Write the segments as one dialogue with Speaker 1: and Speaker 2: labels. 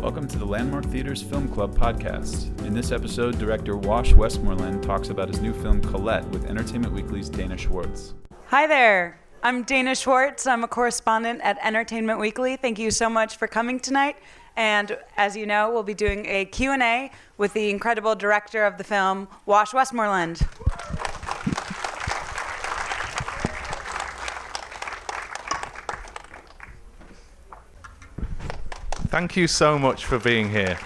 Speaker 1: Welcome to the Landmark Theaters Film Club podcast. In this episode, director Wash Westmoreland talks about his new film Colette with Entertainment Weekly's Dana Schwartz.
Speaker 2: Hi there. I'm Dana Schwartz. I'm a correspondent at Entertainment Weekly. Thank you so much for coming tonight. And as you know, we'll be doing a Q&A with the incredible director of the film, Wash Westmoreland.
Speaker 3: Thank you so much for being here.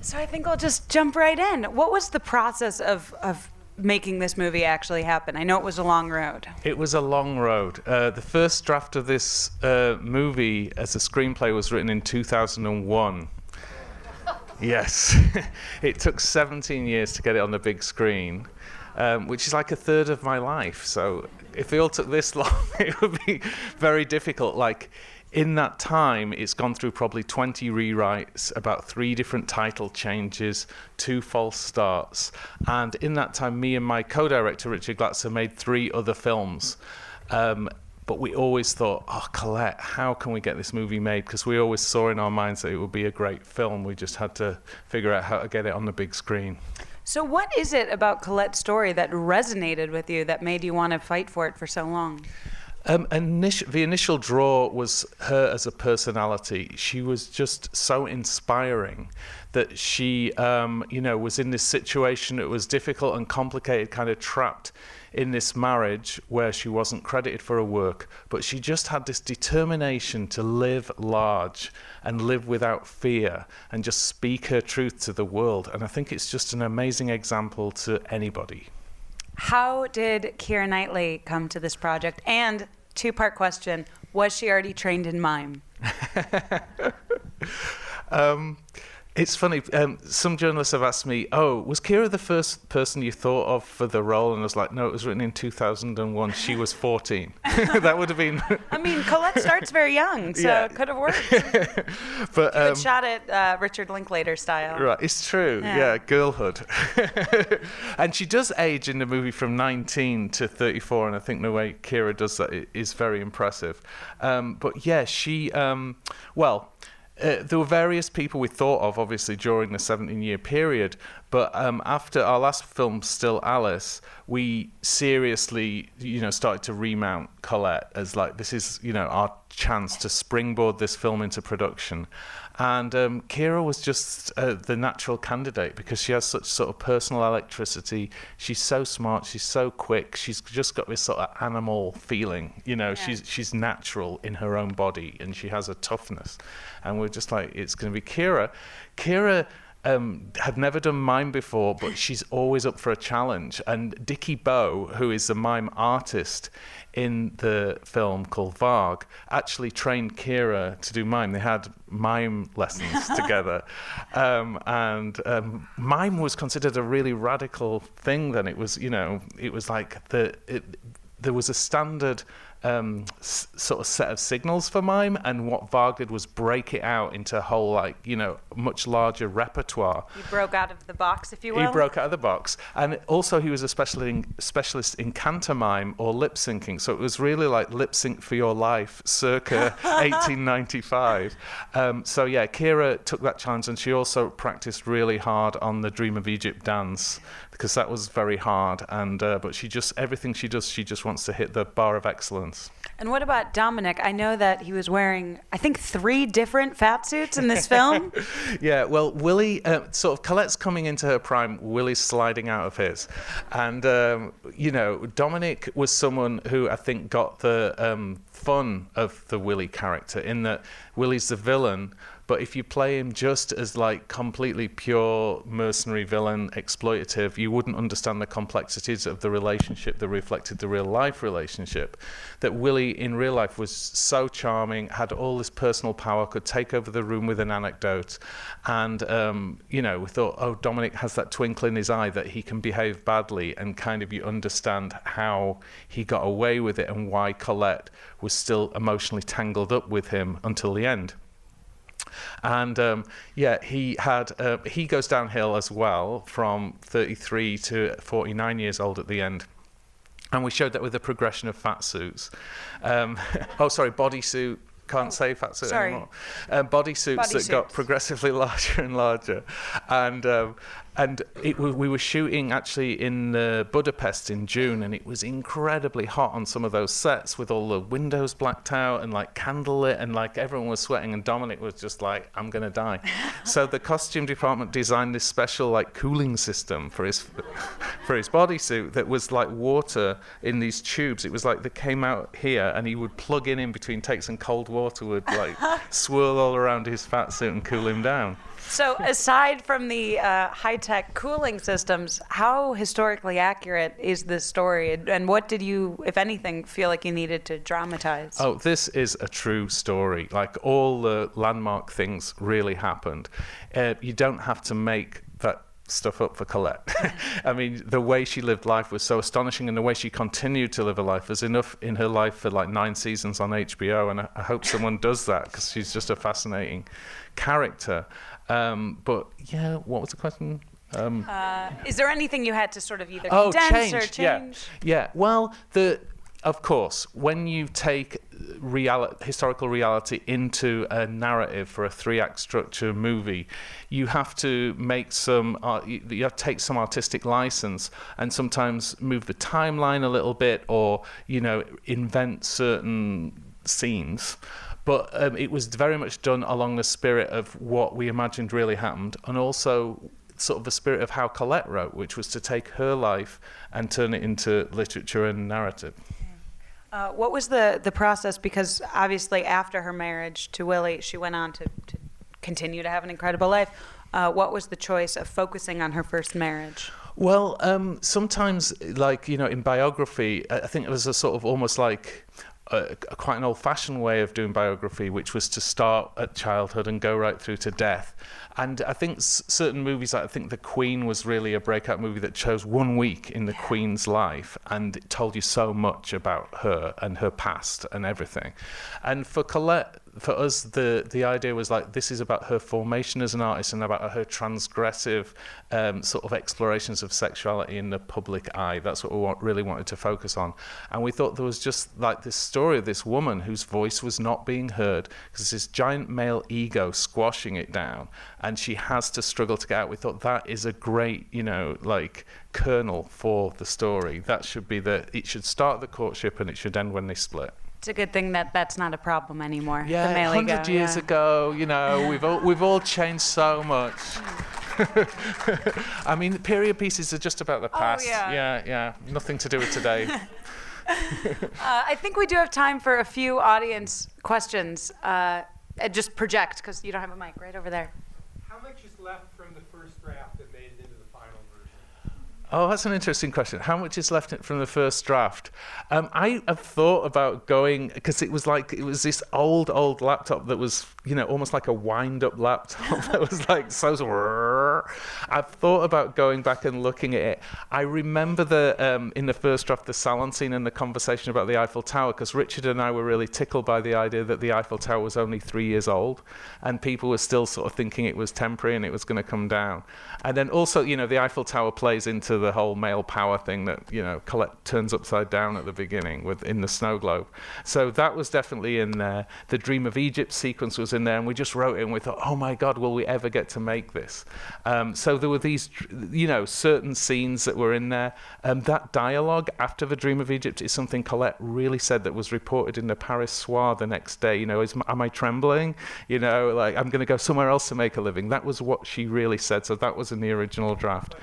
Speaker 2: So I think I'll just jump right in. What was the process of, of making this movie actually happen? I know it was a long road.
Speaker 3: It was a long road. Uh, the first draft of this uh, movie as a screenplay was written in 2001. yes. it took 17 years to get it on the big screen, um, which is like a third of my life. So if it all took this long, it would be very difficult. Like, in that time, it's gone through probably 20 rewrites, about three different title changes, two false starts. And in that time, me and my co director, Richard Glatzer, made three other films. Um, but we always thought, oh, Colette, how can we get this movie made? Because we always saw in our minds that it would be a great film. We just had to figure out how to get it on the big screen.
Speaker 2: So, what is it about Colette's story that resonated with you that made you want to fight for it for so long?
Speaker 3: Um, the initial draw was her as a personality. She was just so inspiring that she, um, you know, was in this situation that was difficult and complicated, kind of trapped in this marriage where she wasn't credited for her work, but she just had this determination to live large and live without fear and just speak her truth to the world. And I think it's just an amazing example to anybody.
Speaker 2: How did Keira Knightley come to this project? And two part question was she already trained in mime?
Speaker 3: um, it's funny. Um, some journalists have asked me, "Oh, was Keira the first person you thought of for the role?" And I was like, "No, it was written in 2001. She was 14. that would have been."
Speaker 2: I mean, Colette starts very young, so yeah. it could have worked. but um, shot it uh, Richard Linklater style.
Speaker 3: Right, it's true. Yeah, yeah girlhood. and she does age in the movie from 19 to 34, and I think the way Keira does that is very impressive. Um, but yeah, she. Um, well uh, there were various people we thought of, obviously, during the 17 year period. But um, after our last film, Still Alice, we seriously, you know, started to remount Colette as like, this is, you know, our chance to springboard this film into production. And um, Keira was just uh, the natural candidate because she has such sort of personal electricity. She's so smart. She's so quick. She's just got this sort of animal feeling. You know, yeah. she's she's natural in her own body, and she has a toughness. And we're just like, it's going to be Kira. Keira um, had never done mime before, but she's always up for a challenge. And Dickie Beau, who is a mime artist in the film called Wague, actually trained Keira to do mime. They had mime lessons together. Um, and um, mime was considered a really radical thing then. It was, you know, it was like the, it, there was a standard um, s- sort of set of signals for mime, and what Wague did was break it out into a whole, like, you know, much larger repertoire.
Speaker 2: He broke out of the box, if you will.
Speaker 3: He broke out of the box. And also, he was a specialist in, specialist in pantomime or lip syncing. So it was really like lip sync for your life, circa 1895. Um, so, yeah, Keira took that challenge, and she also practiced really hard on the Dream of Egypt dance because that was very hard. And uh, but she just everything she does, she just wants to hit the bar of excellence.
Speaker 2: And what about Dominic? I know that he was wearing, I think, three different fat suits in this film.
Speaker 3: yeah, well, Willie, uh, sort of Colette's coming into her prime, Willie's sliding out of his. And, um, you know, Dominic was someone who I think got the um, fun of the Willie character in that Willie's the villain, but if you play him just as like completely pure mercenary villain, exploitative, you wouldn't understand the complexities of the relationship that reflected the real life relationship. That Willie in real life was so charming, had all this personal power, could take over the room with an anecdote, and um, you know we thought, oh, Dominic has that twinkle in his eye that he can behave badly, and kind of you understand how he got away with it and why Colette was still emotionally tangled up with him until the end. And um, yeah, he had uh, he goes downhill as well from 33 to 49 years old at the end. And we showed that with the progression of fat suits. Um, oh, sorry, bodysuit. Can't say fat suit
Speaker 2: sorry.
Speaker 3: anymore. Um, bodysuits that got progressively larger and larger, and um, and it, we were shooting actually in uh, Budapest in June, and it was incredibly hot on some of those sets with all the windows blacked out and like candlelit, and like everyone was sweating, and Dominic was just like, "I'm gonna die." so the costume department designed this special like cooling system for his for his bodysuit that was like water in these tubes. It was like that came out here, and he would plug in in between takes, and cold water would like swirl all around his fat suit and cool him down.
Speaker 2: So, aside from the uh, high tech cooling systems, how historically accurate is this story? And- what did you, if anything, feel like you needed to dramatize?
Speaker 3: Oh, this is a true story. Like all the landmark things really happened. Uh, you don't have to make that stuff up for Colette. I mean, the way she lived life was so astonishing, and the way she continued to live her life. There's enough in her life for like nine seasons on HBO, and I, I hope someone does that because she's just a fascinating character. Um, but yeah, what was the question? Um,
Speaker 2: Uh, is there anything you had to sort of either
Speaker 3: oh,
Speaker 2: condense
Speaker 3: change.
Speaker 2: or change?
Speaker 3: Yeah, yeah. Well, the of course, when you take reality, historical reality into a narrative for a three-act structure movie, you have to make some. Uh, you, you have to take some artistic license and sometimes move the timeline a little bit, or you know, invent certain scenes. But um, it was very much done along the spirit of what we imagined really happened, and also sort of the spirit of how Colette wrote, which was to take her life and turn it into literature and narrative.
Speaker 2: Uh, what was the, the process? Because obviously, after her marriage to Willie, she went on to, to continue to have an incredible life. Uh, what was the choice of focusing on her first marriage?
Speaker 3: Well, um, sometimes, like you know, in biography, I I think it was a sort of almost like a, a quite an old-fashioned way of doing biography, which was to start at childhood and go right through to death. And I think s- certain movies, like I think The Queen was really a breakout movie that chose one week in the Queen's life and it told you so much about her and her past and everything. And for Colette, for us, the the idea was like this is about her formation as an artist and about her transgressive um, sort of explorations of sexuality in the public eye. That's what we want, really wanted to focus on. And we thought there was just like this story of this woman whose voice was not being heard because this giant male ego squashing it down, and she has to struggle to get out. We thought that is a great, you know, like kernel for the story. That should be the. It should start the courtship and it should end when they split.
Speaker 2: It's a good thing that that's not a problem anymore.
Speaker 3: Yeah,
Speaker 2: male ego,
Speaker 3: hundred years
Speaker 2: yeah.
Speaker 3: ago, you know, we've all we've all changed so much. I mean, period pieces are just about the past.
Speaker 2: yeah.
Speaker 3: yeah, yeah, nothing to do with today.
Speaker 2: Uh, I think we do have time for a few audience questions. Uh, just project because you don't have a mic right over there.
Speaker 4: How much is left from the first draft that made it into the final version?
Speaker 3: Oh, that's an interesting question. How much is left from the first draft? Um, I have thought about going because it was like it was this old, old laptop that was, you know, almost like a wind-up laptop that was like so. I've thought about going back and looking at it. I remember the um, in the first draft the salon scene and the conversation about the Eiffel Tower because Richard and I were really tickled by the idea that the Eiffel Tower was only three years old, and people were still sort of thinking it was temporary and it was going to come down. And then also, you know, the Eiffel Tower plays into the whole male power thing that you know Colette turns upside down at the beginning with in the snow globe. So that was definitely in there. The Dream of Egypt sequence was in there, and we just wrote it and we thought, oh my God, will we ever get to make this? Um, so there were these, you know, certain scenes that were in there. Um, that dialogue after the Dream of Egypt is something Colette really said that was reported in the Paris Soir the next day. You know, is am I trembling? You know, like I'm going to go somewhere else to make a living. That was what she really said. So that was in the original draft.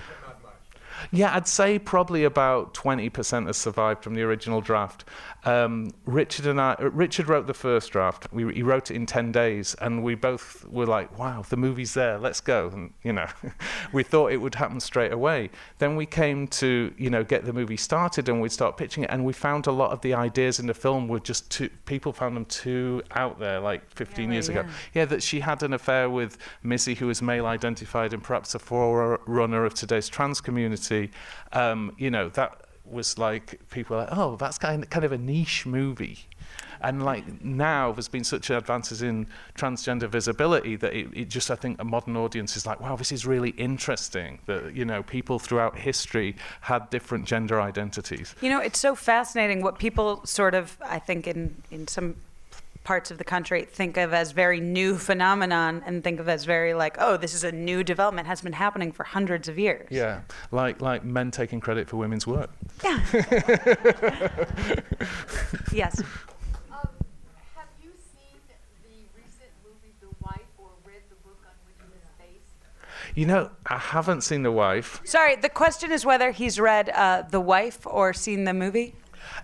Speaker 3: Yeah, I'd say probably about 20% has survived from the original draft. Um, Richard and I, uh, Richard wrote the first draft. We, he wrote it in 10 days, and we both were like, wow, the movie's there, let's go. And, you know, we thought it would happen straight away. Then we came to, you know, get the movie started and we'd start pitching it, and we found a lot of the ideas in the film were just too, people found them too out there, like 15 years ago.
Speaker 2: yeah.
Speaker 3: Yeah, that she had an affair with Missy, who was male identified and perhaps a forerunner of today's trans community. Um, you know, that was like, people like, oh, that's kind of, kind of a niche movie. and like now there's been such advances in transgender visibility that it, it just I think a modern audience is like, wow, this is really interesting. That you know people throughout history had different gender identities.
Speaker 2: You know, it's so fascinating what people sort of, I think, in, in some parts of the country think of as very new phenomenon and think of as very like, oh, this is a new development, has been happening for hundreds of years.
Speaker 3: Yeah, like like men taking credit for women's work.
Speaker 2: Yeah. yes.
Speaker 5: Um, have you seen the recent movie The Wife or read the book on which it is based?
Speaker 3: You know, I haven't seen The Wife.
Speaker 2: Sorry, the question is whether he's read uh, The Wife or seen the movie.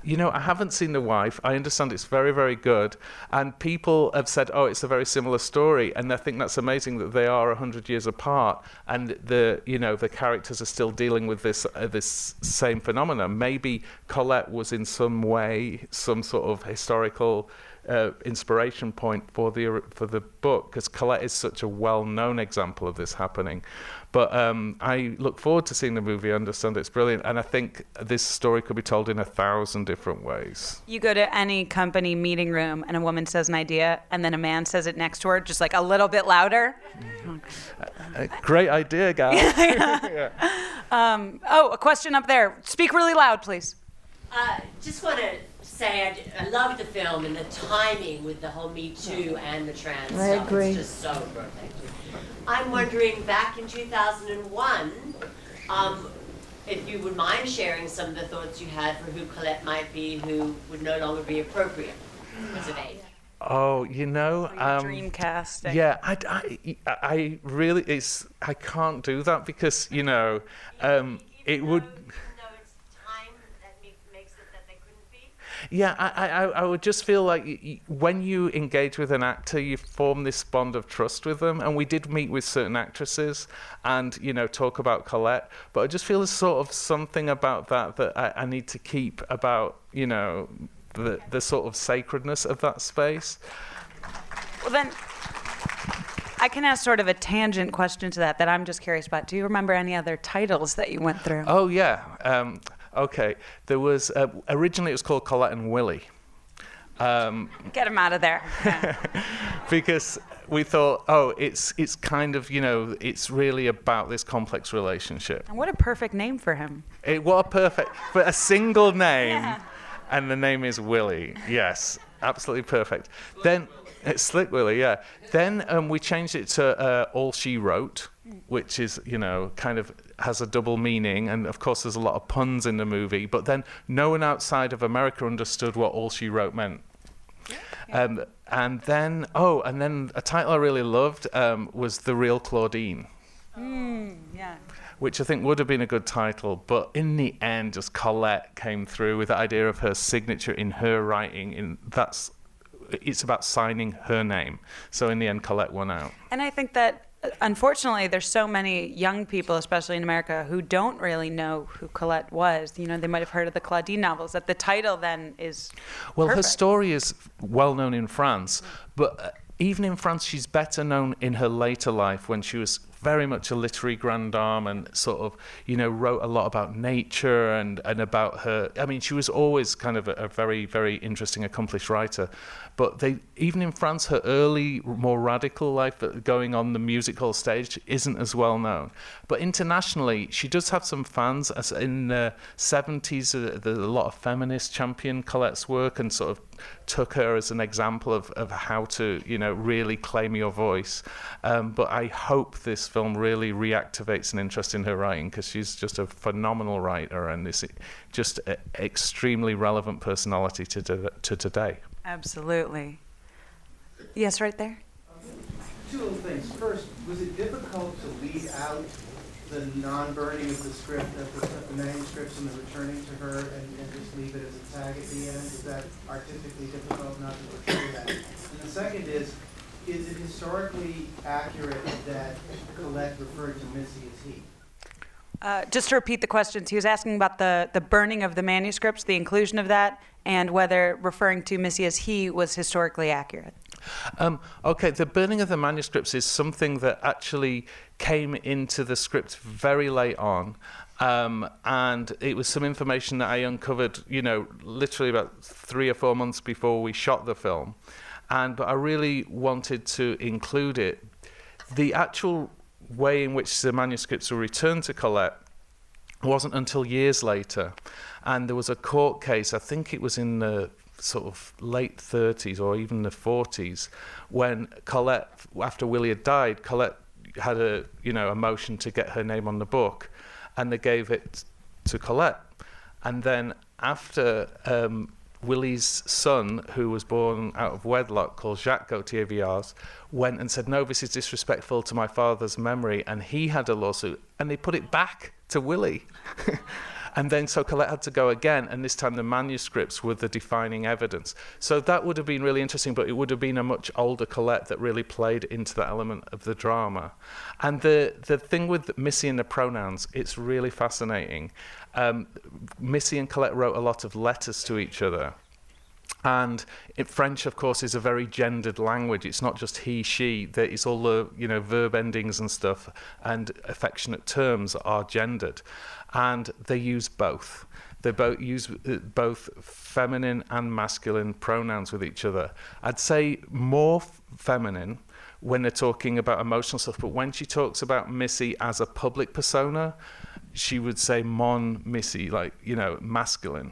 Speaker 3: You know, I haven't seen The Wife. I understand it's very, very good. And people have said, oh, it's a very similar story. And I think that's amazing that they are 100 years apart and the, you know, the characters are still dealing with this, uh, this same phenomenon. Maybe Colette was in some way some sort of historical uh, inspiration point for the, for the book because Colette is such a well-known example of this happening. But um, I look forward to seeing the movie. I understand it's brilliant, and I think this story could be told in a thousand different ways.
Speaker 2: You go to any company meeting room and a woman says an idea, and then a man says it next to her, just like a little bit louder.
Speaker 3: Uh, great idea, gal.
Speaker 2: Um, oh, a question up there. Speak really loud, please.
Speaker 6: Uh, just want to say I, d- I love the film and the timing with the whole Me Too and the trans
Speaker 5: I
Speaker 6: stuff.
Speaker 5: agree.
Speaker 6: It's just so perfect. I'm wondering, back in 2001, um, if you would mind sharing some of the thoughts you had for who Colette might be, who would no longer be appropriate because of age.
Speaker 3: Oh, you know, um,
Speaker 2: Dream casting.
Speaker 3: yeah, I, I, I really, it's, I can't do that because you know, um, it
Speaker 6: Even
Speaker 3: would.
Speaker 6: though- Even though it's time that make, makes it that they couldn't be.
Speaker 3: Yeah, I, I, I would just feel like when you engage with an actor, you form this bond of trust with them. And we did meet with certain actresses and, you know, talk about Colette. But I just feel there's sort of something about that that I, I need to keep about, you know, the, the sort of sacredness of that space.
Speaker 2: Well, then, I can ask sort of a tangent question to that that I'm just curious about. Do you remember any other titles that you went through?
Speaker 3: Oh, yeah. Um, okay. There was, uh, originally it was called Colette and Willie. Um,
Speaker 2: Get him out of there.
Speaker 3: Because we thought, oh, it's it's kind of you know, it's really about this complex relationship.
Speaker 2: and what a perfect name for him.
Speaker 3: It, what a perfect for a single name,
Speaker 2: Yeah.
Speaker 3: and the name is Willie. Yes, absolutely perfect. Then it's Slick Willie, yeah. Then um, we changed it to uh, All She Wrote, which is you know kind of has a double meaning, and of course there's a lot of puns in the movie. But then no one outside of America understood what All She Wrote meant. Um, and then, oh, and then a title I really loved um, was The Real Claudine,
Speaker 2: Yeah.
Speaker 3: which I think would have been a good title. But in the end, just Colette came through with the idea of her signature in her writing. In that's, it's about signing her name. So in the end, Colette won out.
Speaker 2: And I think that unfortunately there's so many young people, especially in America, who don't really know who Colette was. You know, they might have heard of the Claudine novels. That the title then is
Speaker 3: Well, her story is well known in France, but uh, even in France, she's better known in her later life when she was very much a literary grand dame and sort of, you know, wrote a lot about nature and, and about her. I mean, she was always kind of a, a very, very interesting, accomplished writer. But they, even in France, her early, more radical life uh, going on the musical stage isn't as well known. But internationally, she does have some fans. As in the 70s, uh, there's a lot of feminists champion Colette's work and sort of took her as an example of, of how to, you know, really claim your voice. Um, but I hope this film really reactivates an interest in her writing because she's just a phenomenal writer and is just an extremely relevant personality to, to, to today.
Speaker 2: absolutely. Yes, right there.
Speaker 7: Two little things. First, was it difficult to leave out the non-burning of the script, of the, of the manuscripts and the returning to her and, and just leave it as a tag at the end? Is that artistically difficult not to portray that? And the second is, is it historically accurate that Colette referred to Missy as he?
Speaker 2: Uh, just to repeat the questions, he was asking about the, the burning of the manuscripts, the inclusion of that, and whether referring to Missy as he was historically accurate.
Speaker 3: Um, okay, the burning of the manuscripts is something that actually came into the script very late on, Um, and it was some information that I uncovered, you know, literally about three or four months before we shot the film. And but I really wanted to include it. The actual way in which the manuscripts were returned to Colette wasn't until years later. And there was a court case, I think it was in the sort of late 30s or even the 40s, when Colette, after Willie had died, Colette had a, you know, a motion to get her name on the book, and they gave it to Colette. And then after um, Willie's son, who was born out of wedlock, called Jacques Gauthier Villars, went and said, No, this is disrespectful to my father's memory. And he had a lawsuit, and they put it back to Willie. and then so Colette had to go again, and this time the manuscripts were the defining evidence. So that would have been really interesting, but it would have been a much older Colette that really played into that element of the drama. And the, the thing with Missy and the pronouns, it's really fascinating. Um, Missy and Colette wrote a lot of letters to each other. And it, French, of course, is a very gendered language. It's not just he, she. There is all the you know verb endings and stuff, and affectionate terms are gendered, and they use both. They both use uh, both feminine and masculine pronouns with each other. I'd say more feminine when they're talking about emotional stuff, but when she talks about Missy as a public persona, she would say mon Missy, like you know, masculine.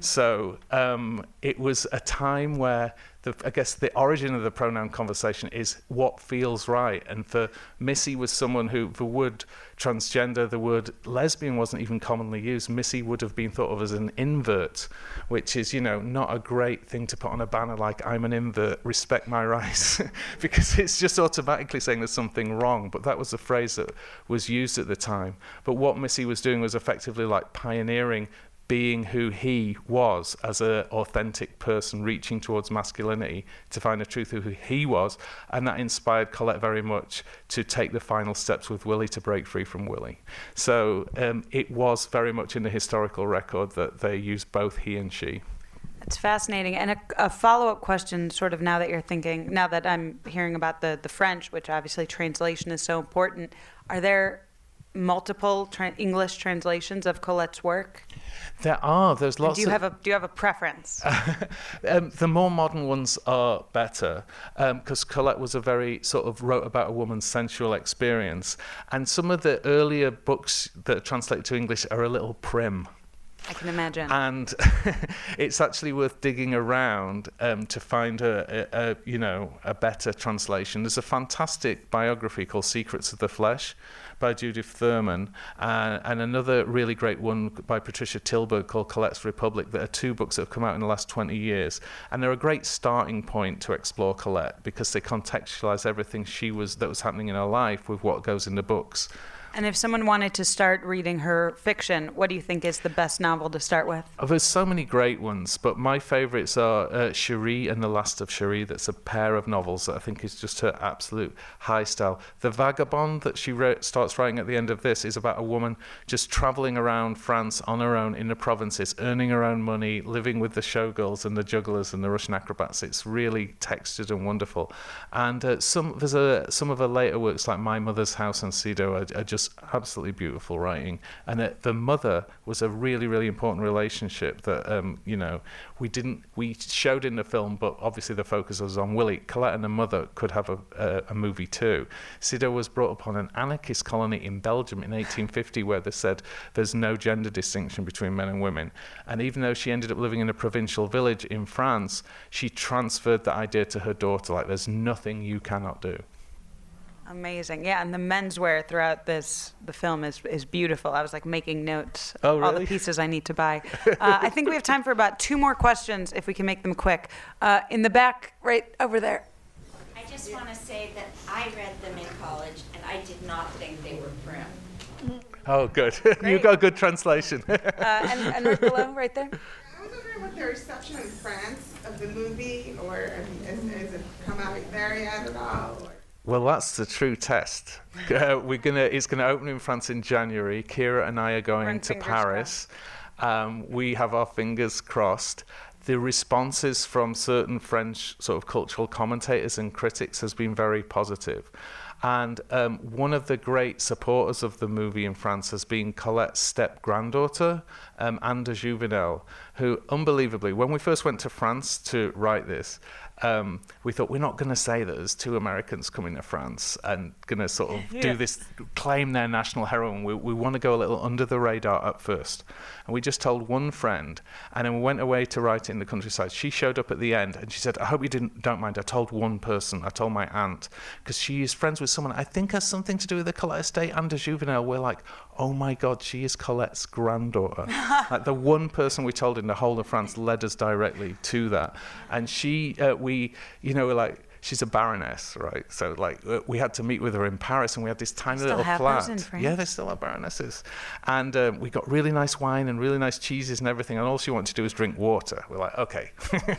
Speaker 3: So um, it was a time where the, I guess the origin of the pronoun conversation is what feels right. And for Missy was someone who the word transgender, the word lesbian wasn't even commonly used. Missy would have been thought of as an invert, which is, you know, not a great thing to put on a banner like I'm an invert, respect my rights, because it's just automatically saying there's something wrong. But that was the phrase that was used at the time. But what Missy was doing was effectively like pioneering being who he was as an authentic person reaching towards masculinity to find the truth of who he was. And that inspired Colette very much to take the final steps with Willie to break free from Willie. So um, it was very much in the historical record that they used both he and she.
Speaker 2: It's fascinating. And a, a follow up question, sort of now that you're thinking, now that I'm hearing about the, the French, which obviously translation is so important, are there multiple tra- English translations of Colette's work?
Speaker 3: There are. There's lots.
Speaker 2: do you have a Do you have a preference?
Speaker 3: um, the more modern ones are better because um, Colette was a very sort of wrote about a woman's sensual experience, and some of the earlier books that are translated to English are a little prim.
Speaker 2: I can imagine.
Speaker 3: And it's actually worth digging around um, to find a, a, a, you know, a better translation. There's a fantastic biography called Secrets of the Flesh by Judith Thurman, uh, and another really great one by Patricia Tilburg called Colette's Republic. That are two books that have come out in the last 20 years, and they're a great starting point to explore Colette because they contextualize everything she was that was happening in her life with what goes in the books.
Speaker 2: And if someone wanted to start reading her fiction, what do you think is the best novel to start with?
Speaker 3: Oh, there's so many great ones, but my favourites are uh, Chéri and The Last of Chéri. That's a pair of novels that I think is just her absolute high style. The Vagabond that she wrote, starts writing at the end of this is about a woman just travelling around France on her own in the provinces, earning her own money, living with the showgirls and the jugglers and the Russian acrobats. It's really textured and wonderful. And uh, some there's a, some of her later works like My Mother's House and Sido are, are just just absolutely beautiful writing. And the mother was a really, really important relationship that, um, you know, we didn't, we showed in the film, but obviously the focus was on Willie. Colette and the mother could have a, a, a movie too. Sido was brought up on an anarchist colony in Belgium in 1850 where they said there's no gender distinction between men and women. And even though she ended up living in a provincial village in France, she transferred that idea to her daughter like, there's nothing you cannot do.
Speaker 2: Amazing. Yeah, and the menswear throughout this the film is is beautiful. I was like making notes.
Speaker 3: Oh, really?
Speaker 2: All the pieces I need to buy. uh, I think we have time for about two more questions if we can make them quick. Uh, in the back, right over there.
Speaker 8: I just want to say that I read them in college, and I did not think they were prim.
Speaker 3: Oh, good. you got good translation.
Speaker 2: uh, and, and right below, right there.
Speaker 9: I was wondering what the reception in France of the movie, or has, has it come out there yet at all? Or?
Speaker 3: Well, that's the true test. Uh, we're gonna. It's gonna open in France in January. Keira and I are going to Paris. Um, we have our fingers crossed. The responses from certain French sort of cultural commentators and critics has been very positive. And um, one of the great supporters of the movie in France has been Colette's step granddaughter, um, Anne de Jouvenel, who, unbelievably, when we first went to France to write this, um, we thought we're not going to say that there's two Americans coming to France and going to sort of
Speaker 2: Yeah.
Speaker 3: do this, claim their national heroine. We, we want to go a little under the radar at first. And we just told one friend, and then we went away to write in the countryside. She showed up at the end and she said, I hope you didn't, don't mind. I told one person, I told my aunt, because she is friends with someone I think has something to do with the Colette estate and a juvenile. We're like, oh my God, she is Colette's granddaughter. like the one person we told in the whole of France led us directly to that. And she, uh, we, you know, we're like, she's a baroness, right? So like uh, we had to meet with her in Paris, and we had this tiny
Speaker 2: Still
Speaker 3: little
Speaker 2: have
Speaker 3: flat.
Speaker 2: those in France?
Speaker 3: Yeah, they still are baronesses, and um, we got really nice wine and really nice cheeses and everything. And all she wanted to do was drink water. We're like, okay,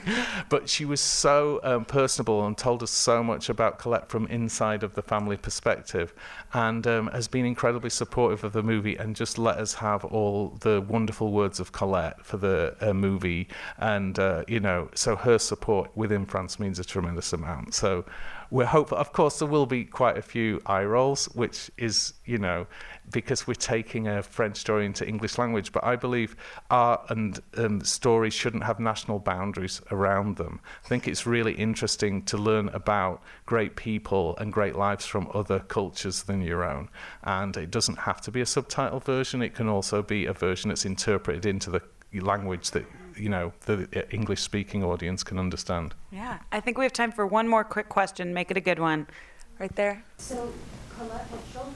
Speaker 3: but she was so um, personable and told us so much about Colette from inside of the family perspective, and um, has been incredibly supportive of the movie and just let us have all the wonderful words of Colette for the uh, movie. And uh, you know, so her support within France means a tremendous amount. So we're hopeful. Of course, there will be quite a few eye rolls, which is, you know, because we're taking a French story into English language. But I believe art and um, stories shouldn't have national boundaries around them. I think it's really interesting to learn about great people and great lives from other cultures than your own. And it doesn't have to be a subtitle version, it can also be a version that's interpreted into the language that, you know, the English speaking audience can understand.
Speaker 2: Yeah, I think we have time for one more quick question. Make it a good one. Right there.
Speaker 6: So Colette had children.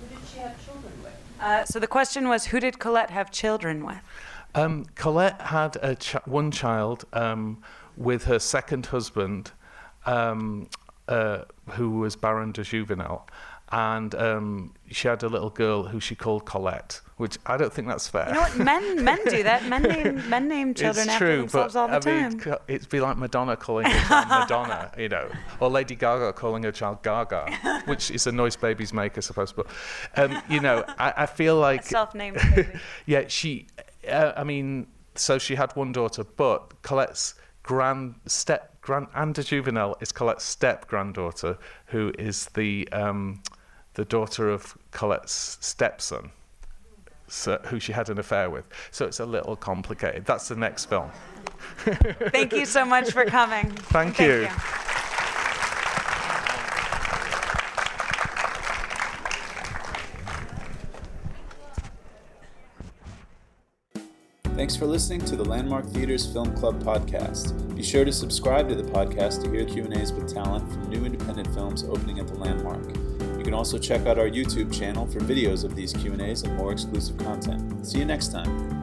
Speaker 6: Who did she have children with?
Speaker 2: Uh, so the question was, who did Colette have children with?
Speaker 3: Um, Colette had a ch- one child um, with her second husband, um, uh, who was Baron de Jouvenel, and um, she had a little girl who she called Colette, which I don't think that's fair.
Speaker 2: You know what? Men men do that. Men name men name children
Speaker 3: it's
Speaker 2: after
Speaker 3: true,
Speaker 2: themselves
Speaker 3: but
Speaker 2: all the
Speaker 3: I
Speaker 2: time.
Speaker 3: mean, it'd be like Madonna calling her child Madonna, you know, or Lady Gaga calling her child Gaga, which is a noise babies make, I suppose. But um, you know, I, I feel like
Speaker 2: self-named baby.
Speaker 3: yeah, she. Uh, I mean, so she had one daughter, but Colette's grand step grand Anne de Jouvenel is Colette's step granddaughter, who is the um, the daughter of Colette's stepson, so, who she had an affair with. So it's a little complicated. That's the next film.
Speaker 2: Thank you so much for coming.
Speaker 3: Thank you.
Speaker 1: Thanks for listening to the Landmark Theater's Film Club podcast. Be sure to subscribe to the podcast to hear Q&As with talent from new independent films opening at the Landmark. You can also check out our YouTube channel for videos of these Q&As and more exclusive content. See you next time.